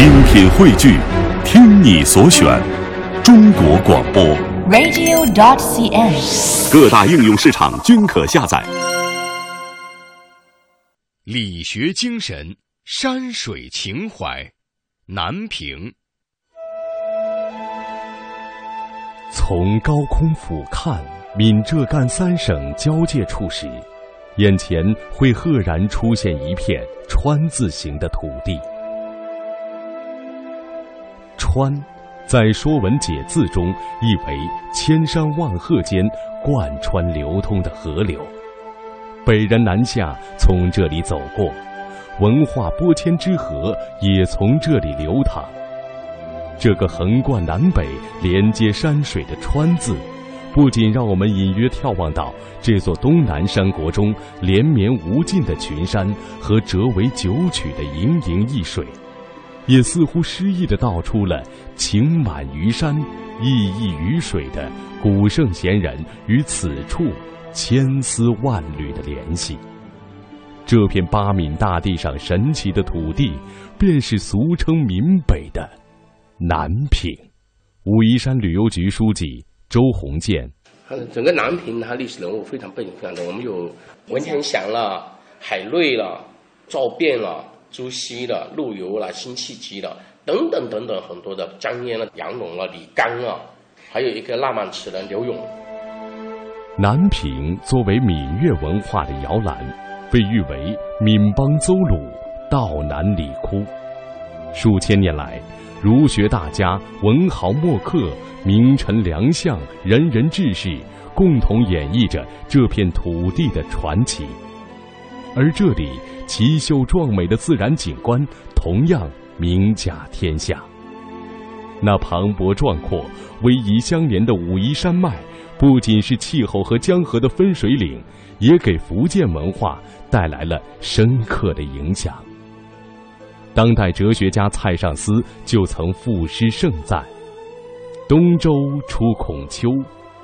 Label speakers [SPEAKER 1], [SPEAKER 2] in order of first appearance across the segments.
[SPEAKER 1] 精品汇聚，听你所选，中国广播。
[SPEAKER 2] radio.dot.cn，。
[SPEAKER 1] 各大应用市场均可下载。
[SPEAKER 3] 理学精神，山水情怀，南平。
[SPEAKER 4] 从高空俯瞰闽浙赣三省交界处时，眼前会赫然出现一片川字形的土地。川，在《说文解字》中意为千山万壑间贯穿流通的河流。北人南下从这里走过，文化播迁之河也从这里流淌。这个横贯南北、连接山水的“川”字，不仅让我们隐约眺望到这座东南山国中连绵无尽的群山和折为九曲的盈盈一水，也似乎诗意地道出了情满于山、意溢于水的古圣贤人与此处千丝万缕的联系。这片八闽大地上神奇的土地，便是俗称闽北的南平。武夷山旅游局书记周鸿建，
[SPEAKER 5] 整个南平它历史人物非常背景非常多，我们有文天祥了、海瑞了、赵卞了、朱熹了、陆游了、辛弃疾了等等等等很多的江淹了、杨龙了、李纲啊，还有一个浪漫词人刘永。
[SPEAKER 4] 南平作为闽粤文化的摇篮，被誉为闽邦邹鲁、道南理窟。数千年来，儒学大家、文豪墨客、名臣良相、仁人志士共同演绎着这片土地的传奇。而这里奇秀壮美的自然景观同样名甲天下。那磅礴壮阔、逶迤相连的武夷山脉，不仅是气候和江河的分水岭，也给福建文化带来了深刻的影响。当代哲学家蔡尚思就曾赋诗盛赞：“东周出孔丘，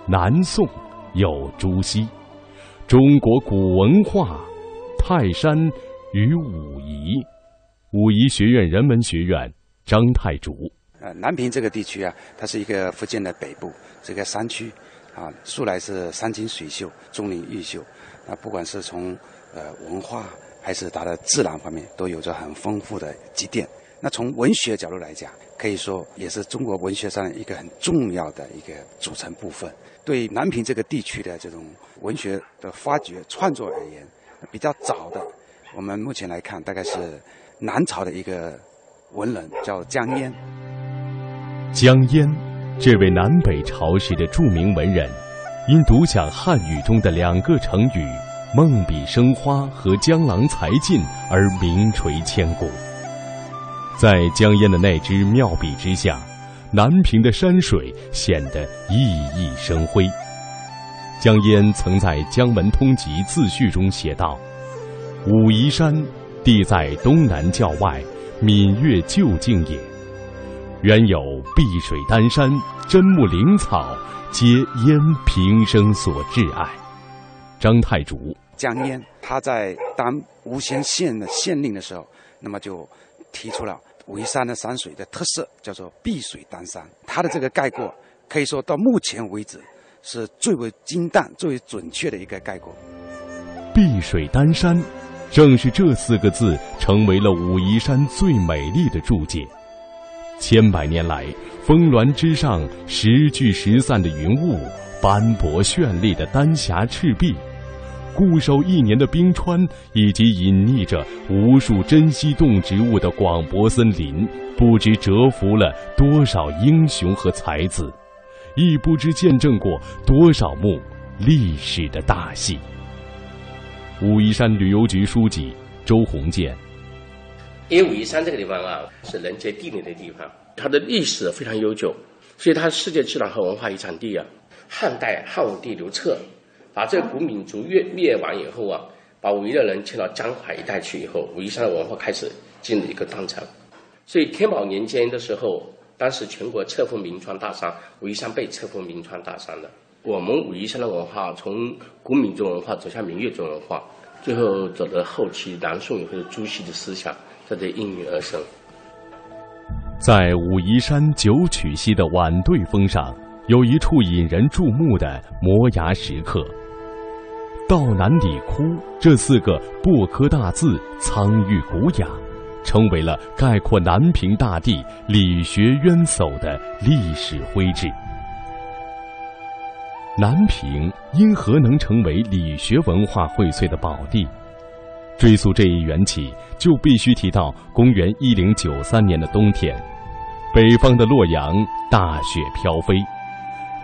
[SPEAKER 4] 南宋有朱熹，中国古文化，泰山与武夷。”武夷学院人文学院张太竹。
[SPEAKER 6] 呃，南平这个地区啊，它是一个福建的北部，这个山区，啊，素来是山清水秀、钟灵毓秀，那，不管是从呃文化还是它的自然方面，都有着很丰富的积淀。那从文学角度来讲，可以说也是中国文学上一个很重要的一个组成部分。对南平这个地区的这种文学的发掘创作而言，比较早的，我们目前来看，大概是南朝的一个文人叫江淹。
[SPEAKER 4] 江淹，这位南北朝时的著名文人，因独享汉语中的两个成语“梦笔生花”和“江郎才尽”而名垂千古。在江淹的那支妙笔之下，南平的山水显得熠熠生辉。江淹曾在《江文通集自序》中写道：“武夷山地在东南郊外，闽粤旧境也。”原有碧水丹山、真木灵草，皆淹平生所挚爱。张太竹，
[SPEAKER 6] 江淹他在当吴县县的县令的时候，那么就提出了武夷山的山水的特色，叫做碧水丹山。他的这个概括，可以说到目前为止是最为精淡、最为准确的一个概括。
[SPEAKER 4] 碧水丹山，正是这四个字成为了武夷山最美丽的注解。千百年来，峰峦之上时聚时散的云雾，斑驳绚丽的丹霞赤壁，固守一年的冰川，以及隐匿着无数珍稀动植物的广博森林，不知折服了多少英雄和才子，亦不知见证过多少幕历史的大戏。武夷山旅游局书记周鸿建。
[SPEAKER 5] 因为武夷山这个地方啊，是人杰地灵的地方，它的历史非常悠久，所以它是世界自然和文化遗产地啊。汉代汉武帝刘彻把这古闽族灭灭亡以后啊，把武夷的人迁到江淮一带去以后，武夷山的文化开始进入一个断层。所以天宝年间的时候，当时全国册封名川大山，武夷山被册封名川大山的。我们武夷山的文化从古闽族文化走向闽粤族文化，最后走到后期南宋以后朱熹的思想。在这应运而生。
[SPEAKER 4] 在武夷山九曲溪的晚对峰上，有一处引人注目的摩崖石刻。道南里窟这四个薄刻大字苍郁古雅，成为了概括南平大地理学渊薮的历史徽志。南平因何能成为理学文化荟萃的宝地？追溯这一缘起，就必须提到公元一零九三年的冬天，北方的洛阳大雪飘飞。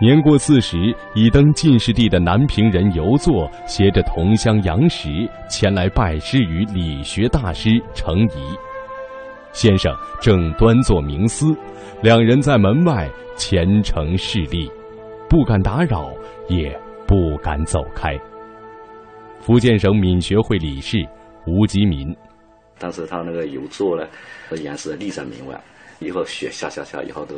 [SPEAKER 4] 年过四十已登进士第的南平人游作，携着同乡杨时前来拜师于理学大师程颐。先生正端坐冥思，两人在门外虔诚侍立，不敢打扰，也不敢走开。福建省闽学会理事吴吉民，
[SPEAKER 2] 当时他那个游座呢，和岩石立在门外。以后雪下下下，以后都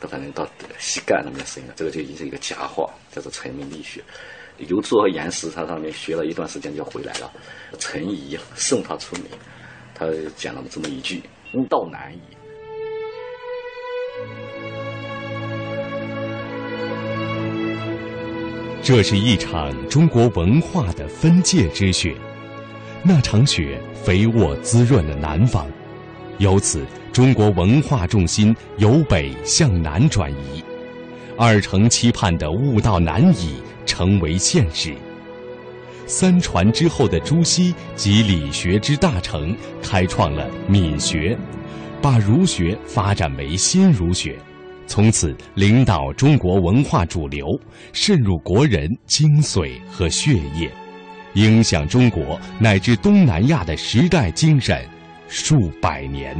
[SPEAKER 2] 都反正到膝盖那边深了，这个就已经是一个佳话，叫做成名立雪。游坐和岩石，他上面学了一段时间就回来了。陈颐送他出名，他讲了这么一句：“道难矣。”
[SPEAKER 1] 这是一场中国文化的分界之雪，那场雪肥沃滋润了南方。由此，中国文化重心由北向南转移，二程期盼的悟道难矣成为现实。三传之后的朱熹及理学之大成，开创了闽学，把儒学发展为新儒学，从此领导中国文化主流，渗入国人精髓和血液，影响中国乃至东南亚的时代精神。数百年。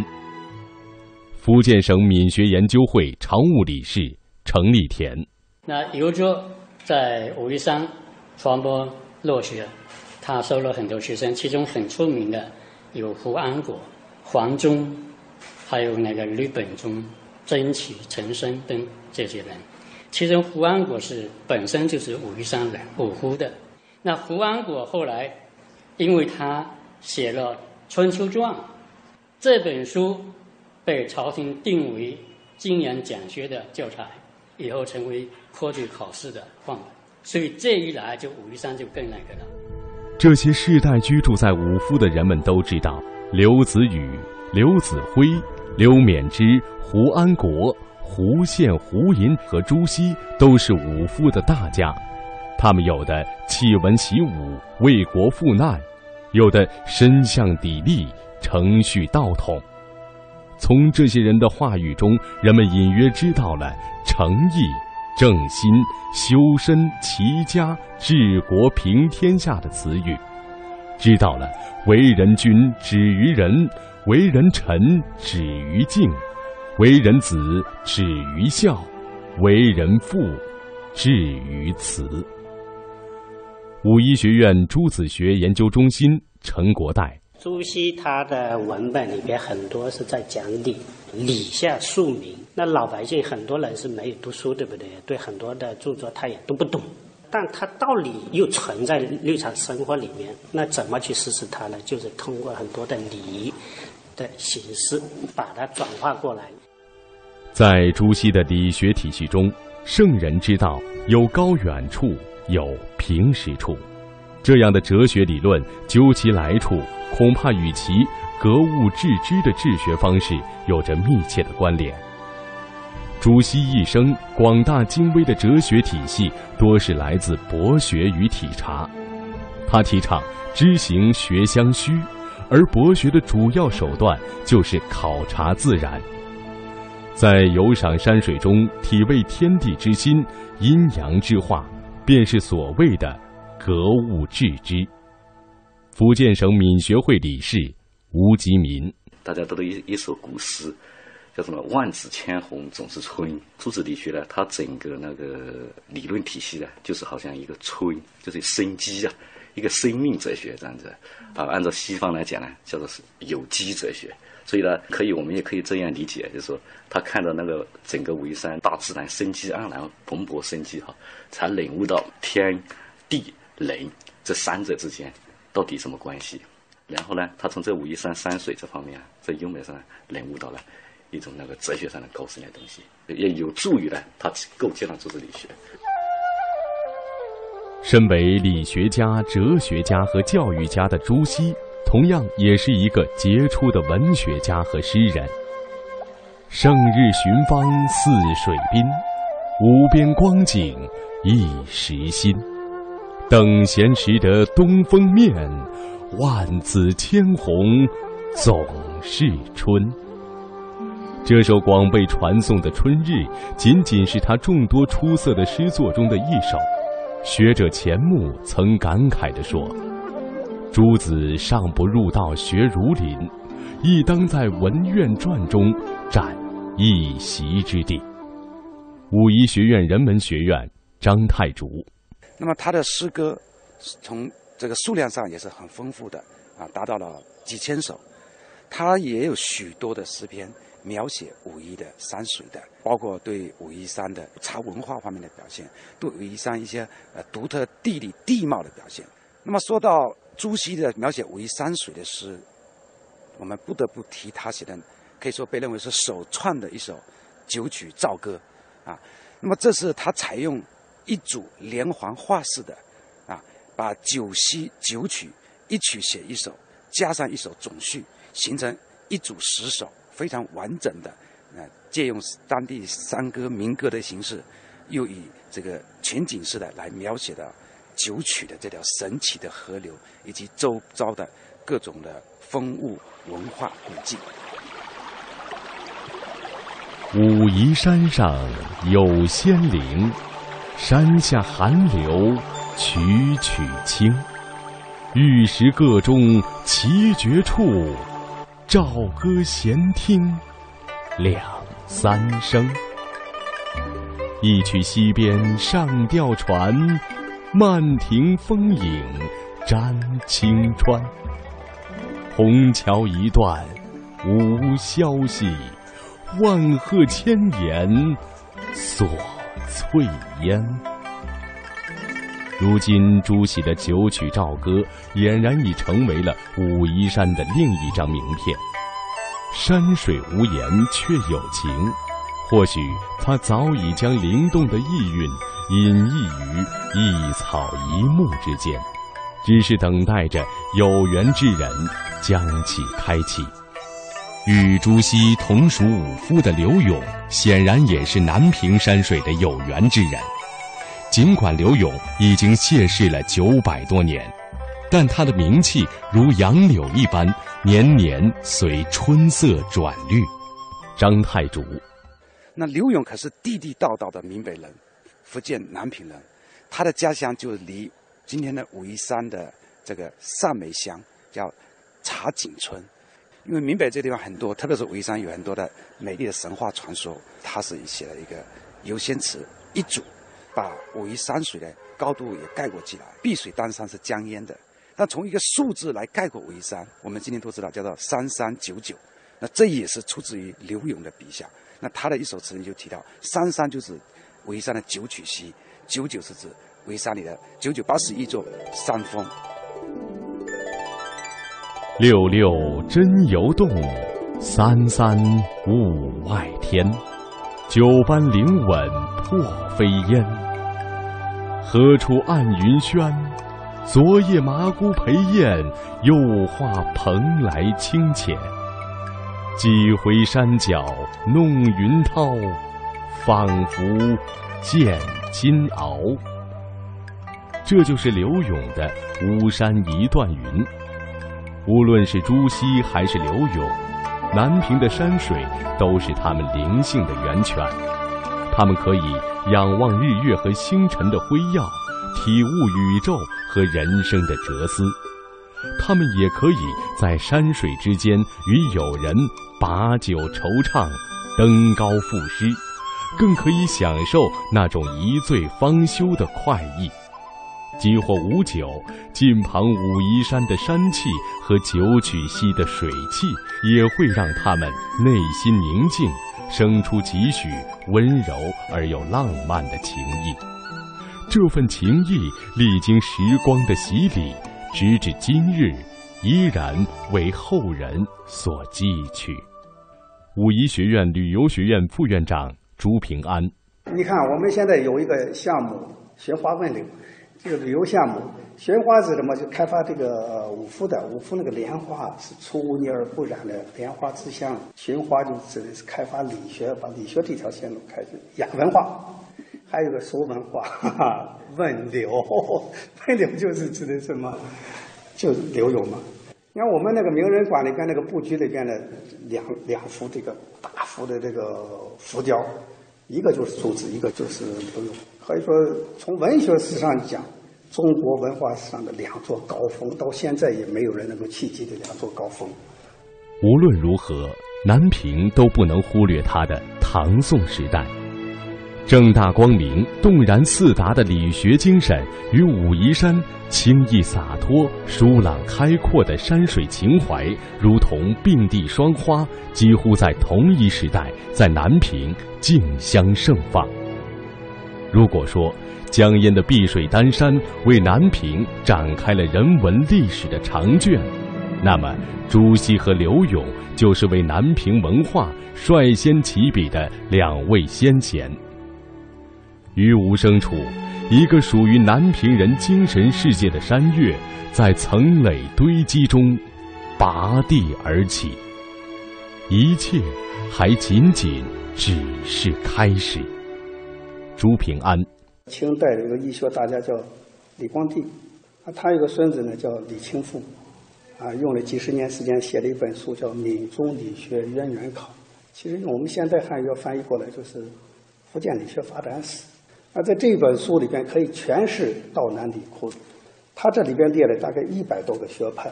[SPEAKER 4] 福建省闽学研究会常务理事程立田，
[SPEAKER 7] 那游作在武夷山传播落学，他收了很多学生，其中很出名的有胡安国、黄忠，还有那个吕本中、曾启、陈升等这些人。其中胡安国是本身就是武夷山人，五湖的。那胡安国后来，因为他写了《春秋传》。这本书被朝廷定为今年讲学的教材，以后成为科举考试的范本。所以这一来，就武夷山就更那个了。
[SPEAKER 4] 这些世代居住在五夫的人们都知道，刘子宇、刘子辉、刘勉之、胡安国、胡宪、胡寅和朱熹都是武夫的大家。他们有的弃文习武，为国赴难；有的身向砥砺。程序道统，从这些人的话语中，人们隐约知道了诚意、正心、修身、齐家、治国、平天下的词语，知道了为人君止于仁，为人臣止于敬，为人子止于孝，为人父至于慈。武夷学院朱子学研究中心陈国代。
[SPEAKER 8] 朱熹他的文本里边很多是在讲理，礼下庶民。那老百姓很多人是没有读书，对不对？对很多的著作他也都不懂，但他道理又存在日常生活里面。那怎么去实施它呢？就是通过很多的礼的形式把它转化过来。
[SPEAKER 4] 在朱熹的理学体系中，圣人之道有高远处，有平实处。这样的哲学理论，究其来处。恐怕与其格物致知的治学方式有着密切的关联。朱熹一生广大精微的哲学体系，多是来自博学与体察。他提倡知行学相虚，而博学的主要手段就是考察自然，在游赏山水中体味天地之心、阴阳之化，便是所谓的格物致知。福建省闽学会理事吴吉民，
[SPEAKER 2] 大家都读一一首古诗，叫什么“万紫千红总是春”。朱子理学呢，它整个那个理论体系呢，就是好像一个春，就是生机啊，一个生命哲学这样子。啊，按照西方来讲呢，叫做是有机哲学。所以呢，可以我们也可以这样理解，就是说，他看到那个整个武夷山大自然生机盎然、蓬勃生机哈，才领悟到天地人这三者之间。到底什么关系？然后呢，他从这武夷山山水这方面，在优美上领悟到了一种那个哲学上的高深的东西，也有助于呢他构建了组织理学。
[SPEAKER 4] 身为理学家、哲学家和教育家的朱熹，同样也是一个杰出的文学家和诗人。胜日寻芳泗水滨，无边光景一时新。等闲识得东风面，万紫千红总是春。这首广被传颂的《春日》，仅仅是他众多出色的诗作中的一首。学者钱穆曾感慨地说：“诸子尚不入道学儒林，亦当在文苑传中占一席之地。”武夷学院人文学院张太竹。
[SPEAKER 6] 那么他的诗歌从这个数量上也是很丰富的啊，达到了几千首。他也有许多的诗篇。描写武夷的山水的，包括对武夷山的茶文化方面的表现，对武夷山一些呃独特地理地貌的表现。那么说到朱熹的描写武夷山水的诗，我们不得不提他写的，可以说被认为是首创的一首九曲棹歌啊。那么这是他采用一组连环画式的啊，把九溪九曲一曲写一首，加上一首总序，形成一组十首。非常完整的，呃，借用当地山歌民歌的形式，又以这个全景式的来描写的九曲的这条神奇的河流以及周遭的各种的风物文化古迹。
[SPEAKER 4] 武夷山上有仙灵，山下寒流曲曲清，玉石各中奇绝处。棹歌闲听两三声，一曲溪边上吊船，漫庭风影沾青川。虹桥一段无消息，万壑千岩锁翠烟。如今，朱熹的九曲棹歌俨然已成为了武夷山的另一张名片。山水无言，却有情。或许他早已将灵动的意蕴隐逸于一草一木之间，只是等待着有缘之人将其开启。
[SPEAKER 1] 与朱熹同属武夫的刘永，显然也是南屏山水的有缘之人。尽管刘永已经谢世了九百多年，但他的名气如杨柳一般，年年随春色转绿。
[SPEAKER 4] 张太主，
[SPEAKER 6] 那刘永可是地地道道的闽北人，福建南平人，他的家乡就离今天的武夷山的这个上梅乡，叫茶井村。因为闽北这地方很多，特别是武夷山有很多的美丽的神话传说，他是写了一个游仙词一组。把武夷山水的高度也概括起来，碧水丹山是江淹的。但从一个数字来概括武夷山，我们今天都知道叫做三三九九，那这也是出自于刘永的笔下。那他的一首词里就提到，三三就是武夷山的九曲溪，九九是指武夷山里的九九八十一座山峰。
[SPEAKER 4] 六六真游动，三三雾外天，九班灵稳破飞烟。何处暗云轩？昨夜麻姑陪宴，又化蓬莱清浅。几回山脚弄云涛，仿佛见金鳌。这就是刘永的《巫山一段云》。无论是朱熹还是刘永，南屏的山水都是他们灵性的源泉。他们可以仰望日月和星辰的辉耀，体悟宇宙和人生的哲思；他们也可以在山水之间与友人把酒惆怅，登高赋诗，更可以享受那种一醉方休的快意。即或无酒，近旁武夷山的山气和九曲溪的水气，也会让他们内心宁静。生出几许温柔而又浪漫的情谊，这份情谊历经时光的洗礼，直至今日，依然为后人所记取。武夷学院旅游学院副院长朱平安。
[SPEAKER 9] 你看，我们现在有一个项目“学花问柳”，这个旅游项目，寻花是什么？就开发这个五福的五福那个莲花是出污泥而不染的莲花之乡，寻花就指的是开发理学，把理学这条线路开始雅文化，还有个俗文化，哈哈，问柳，问柳就是指的什么？就是柳永嘛。你看我们那个名人馆里边那个布局里边的两两幅这个大幅的这个浮雕。一个就是朱子，一个就是柳永。可以说，从文学史上讲，中国文化史上的两座高峰，到现在也没有人能够企及的两座高峰。
[SPEAKER 4] 无论如何，南平都不能忽略它的唐宋时代。正大光明、动然四达的理学精神与武夷山清逸洒脱、舒朗开阔的山水情怀，如同并蒂双花，几乎在同一时代在南平竞相盛放。如果说江淹的碧水丹山为南平展开了人文历史的长卷，那么朱熹和柳永就是为南平文化率先起笔的两位先贤。于无声处，一个属于南平人精神世界的山岳，在层垒堆积中拔地而起。一切还仅仅只是开始。朱平安，
[SPEAKER 9] 清代有个医学大家叫李光地，啊，他有个孙子呢叫李清富，啊，用了几十年时间写了一本书叫《闽中理学渊源考》，其实用我们现代汉语要翻译过来就是《福建理学发展史》。那在这本书里边可以全是道南理窟，他这里边列了大概一百多个学派，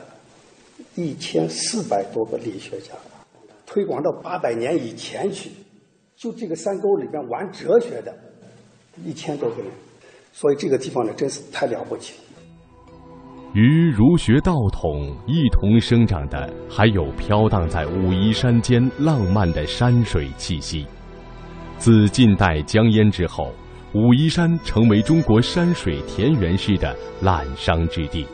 [SPEAKER 9] 一千四百多个理学家，推广到八百年以前去，就这个山沟里边玩哲学的，一千多个人，所以这个地方呢真是太了不起了。
[SPEAKER 4] 与儒学道统一同生长的，还有飘荡在武夷山间浪漫的山水气息。自近代江淹之后。武夷山成为中国山水田园诗的滥觞之地。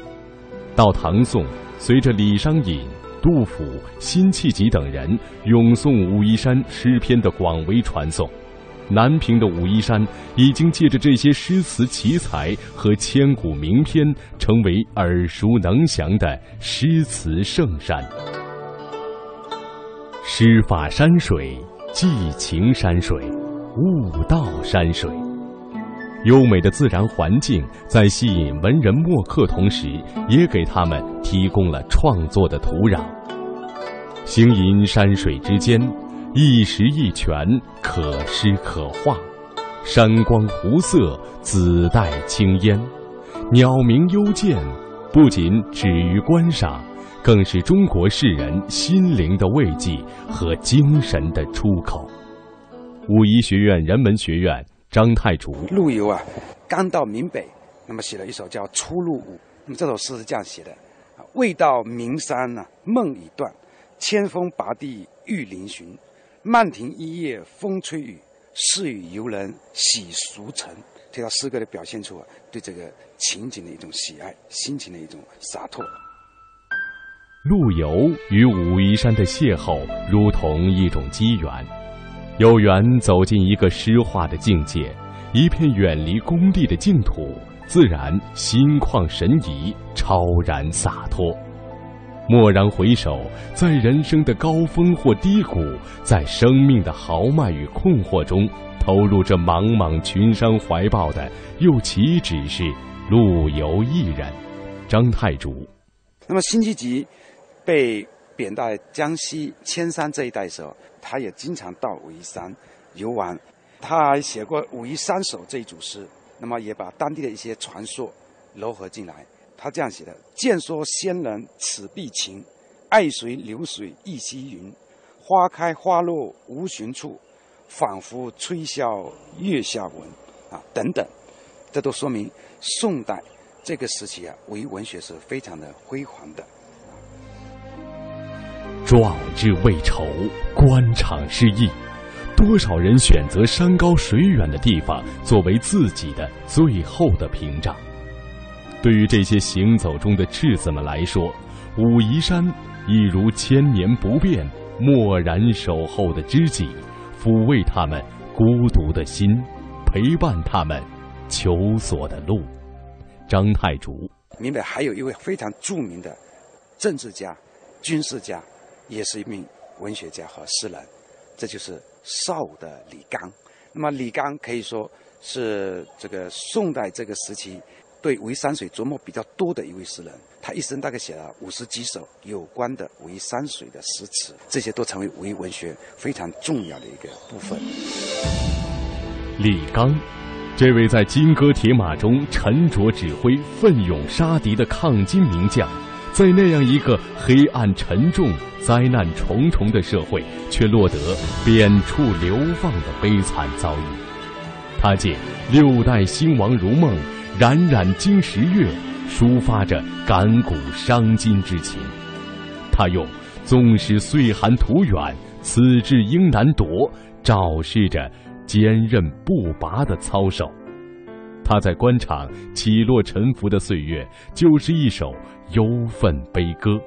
[SPEAKER 4] 到唐宋，随着李商隐、杜甫、辛弃疾等人咏颂武夷山诗篇的广为传颂，南平的武夷山已经借着这些诗词奇才和千古名篇，成为耳熟能详的诗词圣山。诗法山水，寄情山水，悟道山水。优美的自然环境在吸引文人墨客同时，也给他们提供了创作的土壤。行吟山水之间，一石一泉，可诗可画。山光湖色，紫带青烟，鸟鸣幽涧，不仅止于观赏，更是中国士人心灵的慰藉和精神的出口。武夷学院人文学院。张太祖
[SPEAKER 6] 陆游啊，刚到闽北，那么写了一首叫《出入伍》。那么这首诗是这样写的：未到名山呐，梦已断；千峰拔地玉嶙峋。漫庭一夜风吹雨，是与游人喜俗尘。这条诗歌的表现出啊，对这个情景的一种喜爱，心情的一种洒脱。
[SPEAKER 4] 陆游与武夷山的邂逅，如同一种机缘。有缘走进一个诗画的境界，一片远离功利的净土，自然心旷神怡，超然洒脱。蓦然回首，在人生的高峰或低谷，在生命的豪迈与困惑中，投入这茫茫群山怀抱的，又岂止是陆游一人？张太主。
[SPEAKER 6] 那么辛弃疾被贬到江西铅山这一带的时候。他也经常到武夷山游玩，他还写过《武夷山首》这一组诗，那么也把当地的一些传说糅合进来。他这样写的：“见说仙人此必情，爱随流水一溪云。花开花落无寻处，仿佛吹箫月下闻。”啊，等等，这都说明宋代这个时期啊，武夷文学是非常的辉煌的。
[SPEAKER 4] 壮志未酬，官场失意，多少人选择山高水远的地方作为自己的最后的屏障？对于这些行走中的赤子们来说，武夷山一如千年不变、默然守候的知己，抚慰他们孤独的心，陪伴他们求索的路。张太竹，
[SPEAKER 6] 闽北还有一位非常著名的政治家、军事家，也是一名文学家和诗人，这就是邵的李纲。那么李纲可以说是这个宋代这个时期。对武夷山水琢磨比较多的一位诗人，他一生大概写了五十几首有关的武夷山水的诗词，这些都成为武夷文学非常重要的一个部分。
[SPEAKER 4] 李纲，这位在金戈铁马中沉着指挥、奋勇杀敌的抗金名将，在那样一个黑暗沉重、灾难重重的社会，却落得贬黜流放的悲惨遭遇。他借六代兴亡如梦。冉冉经十月，抒发着感古伤今之情。他用“纵使岁寒途远，此志应难夺”昭示着坚韧不拔的操守。他在官场起落沉浮的岁月，就是一首忧愤悲歌。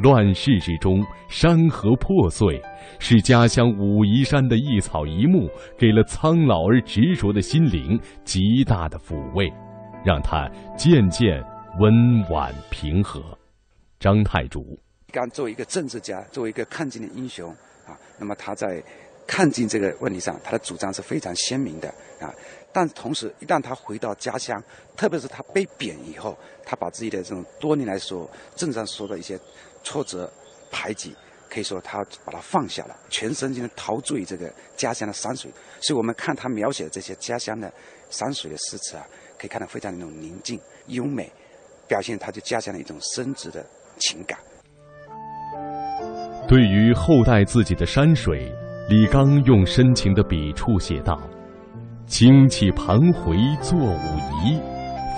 [SPEAKER 4] 乱世之中，山河破碎，是家乡武夷山的一草一木，给了苍老而执着的心灵极大的抚慰，让他渐渐温婉平和。张太祖，
[SPEAKER 6] 刚作为一个政治家，作为一个抗金的英雄啊，那么他在抗金这个问题上，他的主张是非常鲜明的啊。但同时，一旦他回到家乡，特别是他被贬以后，他把自己的这种多年来所政治上说的一些。挫折、排挤，可以说他把它放下了，全身心的陶醉这个家乡的山水。所以我们看他描写的这些家乡的山水的诗词啊，可以看到非常那种宁静、优美，表现他对家乡的一种深挚的情感。
[SPEAKER 4] 对于后代自己的山水，李纲用深情的笔触写道：“轻启盘回作武夷，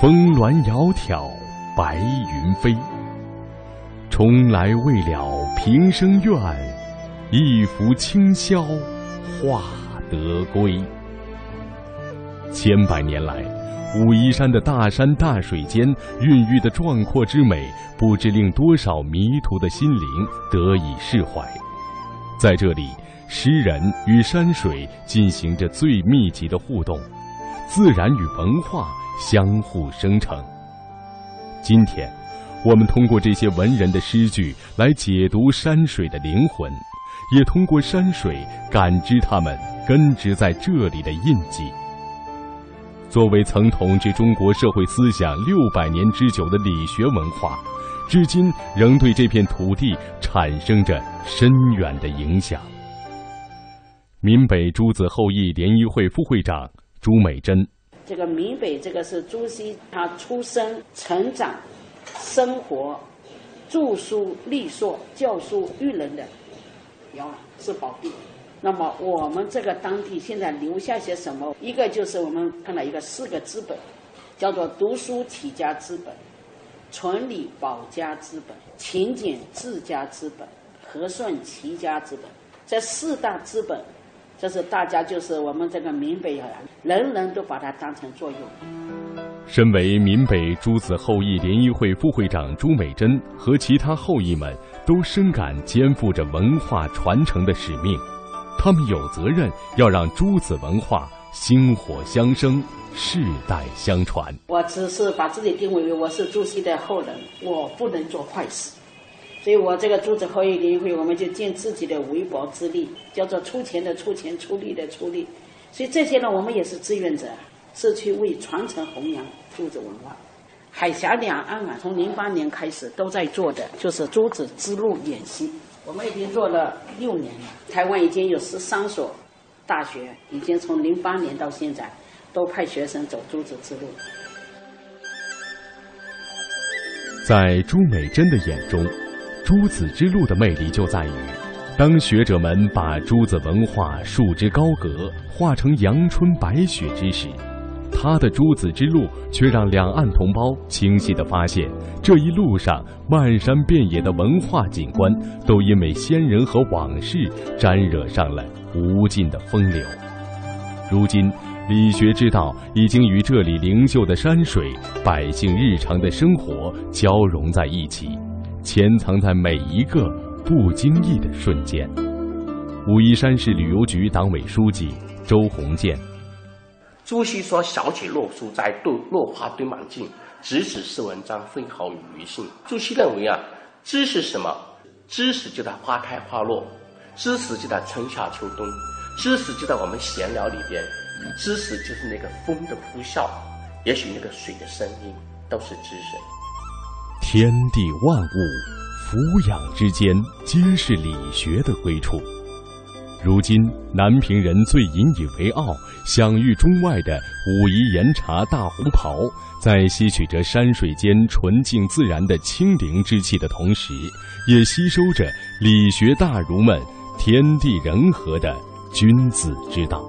[SPEAKER 4] 峰峦窈窕白云飞。”重来未了平生愿，一拂清宵化得归。千百年来，武夷山的大山大水间孕育的壮阔之美，不知令多少迷途的心灵得以释怀。在这里，诗人与山水进行着最密集的互动，自然与文化相互生成。今天。我们通过这些文人的诗句来解读山水的灵魂，也通过山水感知他们根植在这里的印记。作为曾统治中国社会思想六百年之久的理学文化，至今仍对这片土地产生着深远的影响。闽北诸子后裔联谊会副会长朱美珍，
[SPEAKER 10] 这个闽北这个是朱熹他出生成长。生活、著书立说、教书育人的，要是宝地。那么我们这个当地现在留下些什么？一个就是我们看到一个四个资本，叫做读书起家资本、存礼保家资本、勤俭治家资本、和顺齐家资本。这四大资本，这是大家就是我们这个闽北人，人人都把它当成作用。
[SPEAKER 4] 身为闽北诸子后裔联谊会副会长朱美珍和其他后裔们都深感肩负着文化传承的使命，他们有责任要让诸子文化薪火相生、世代相传。
[SPEAKER 10] 我只是把自己定位为我是朱熹的后人，我不能做坏事，所以我这个朱子后裔联谊会，我们就尽自己的微薄之力，叫做出钱的出钱，出力的出力，所以这些呢，我们也是志愿者。是去为传承弘扬朱子文化。海峡两岸啊，从零八年开始都在做的就是朱子之路演习。我们已经做了六年了，台湾已经有十三所大学已经从零八年到现在都派学生走朱子之路。
[SPEAKER 4] 在朱美珍的眼中，朱子之路的魅力就在于，当学者们把朱子文化束之高阁，化成阳春白雪之时。他的诸子之路，却让两岸同胞清晰地发现，这一路上漫山遍野的文化景观，都因为先人和往事沾惹上了无尽的风流。如今，理学之道已经与这里灵秀的山水、百姓日常的生活交融在一起，潜藏在每一个不经意的瞬间。武夷山市旅游局党委书记周鸿建。
[SPEAKER 5] 朱熹说：“小姐落书在，落落花堆满径，直指是文章，分毫与余性。”朱熹认为啊，知是什么？知识就在花开花落，知识就在春夏秋冬，知识就在我们闲聊里边，知识就是那个风的呼啸，也许那个水的声音，都是知识。
[SPEAKER 4] 天地万物，俯仰之间，皆是理学的归处。如今，南平人最引以为傲、享誉中外的武夷岩茶大红袍，在吸取着山水间纯净自然的清灵之气的同时，也吸收着理学大儒们天地人和的君子之道。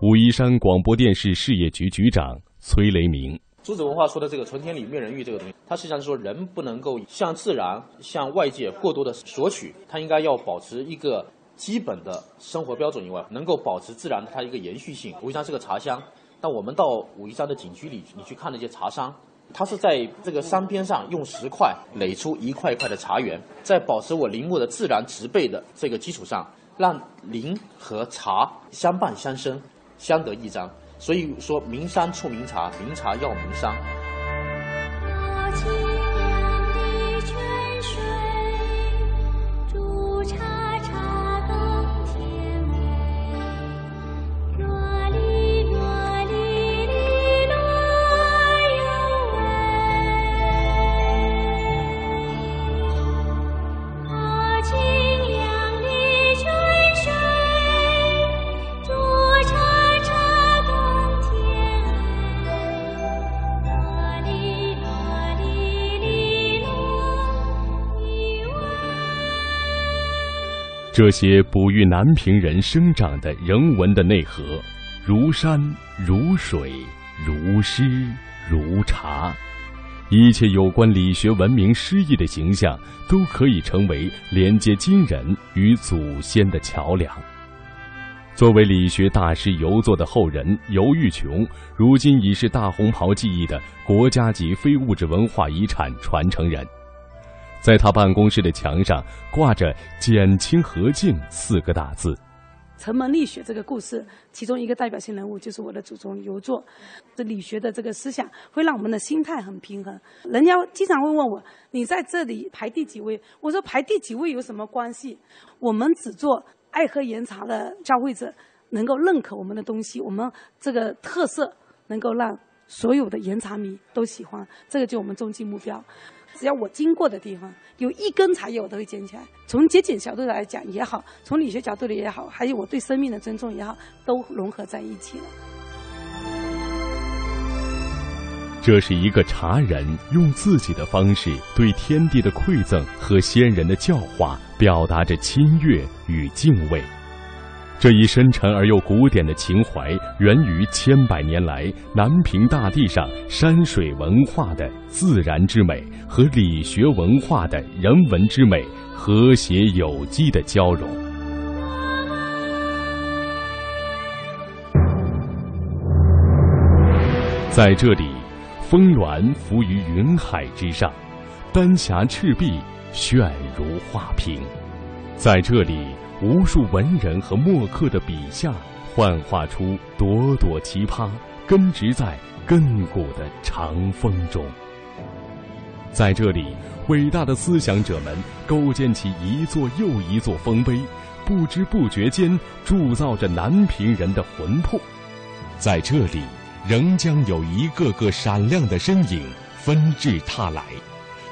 [SPEAKER 4] 武夷山广播电视事业局局长崔雷鸣：
[SPEAKER 11] 朱子文化说的这个“纯天理，灭人欲”这个东西，它实际上是说人不能够向自然、向外界过多的索取，他应该要保持一个。基本的生活标准以外，能够保持自然的它一个延续性。武夷山是个茶乡，但我们到武夷山的景区里，你去看那些茶商，他是在这个山边上用石块垒出一块一块的茶园，在保持我林木的自然植被的这个基础上，让林和茶相伴相生，相得益彰。所以说，名山出名茶，名茶要名山。
[SPEAKER 4] 这些哺育南平人生长的人文的内核，如山如水如诗如茶，一切有关理学文明诗意的形象，都可以成为连接今人与祖先的桥梁。作为理学大师游作的后人，游玉琼如今已是大红袍技艺的国家级非物质文化遗产传承人。在他办公室的墙上挂着“减轻和静”四个大字。
[SPEAKER 12] 城门立雪这个故事，其中一个代表性人物就是我的祖宗游作。这理学的这个思想会让我们的心态很平衡。人家经常会问我：“你在这里排第几位？”我说：“排第几位有什么关系？我们只做爱喝岩茶的消费者，能够认可我们的东西，我们这个特色能够让所有的岩茶迷都喜欢，这个就我们终极目标。”只要我经过的地方有一根茶叶，我都会捡起来。从节俭角度来讲也好，从理学角度的也好，还有我对生命的尊重也好，都融合在一起了。
[SPEAKER 4] 这是一个茶人用自己的方式对天地的馈赠和先人的教化，表达着亲悦与敬畏。这一深沉而又古典的情怀，源于千百年来南平大地上山水文化的自然之美和理学文化的人文之美和谐有机的交融。在这里，峰峦浮于云海之上，丹霞赤壁，炫如画屏。在这里。无数文人和墨客的笔下，幻化出朵朵奇葩，根植在亘古的长风中。在这里，伟大的思想者们构建起一座又一座丰碑，不知不觉间铸造着南平人的魂魄。在这里，仍将有一个个闪亮的身影纷至沓来，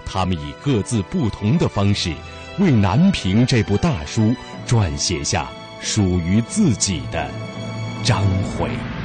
[SPEAKER 4] 他们以各自不同的方式。为南平这部大书撰写下属于自己的章回。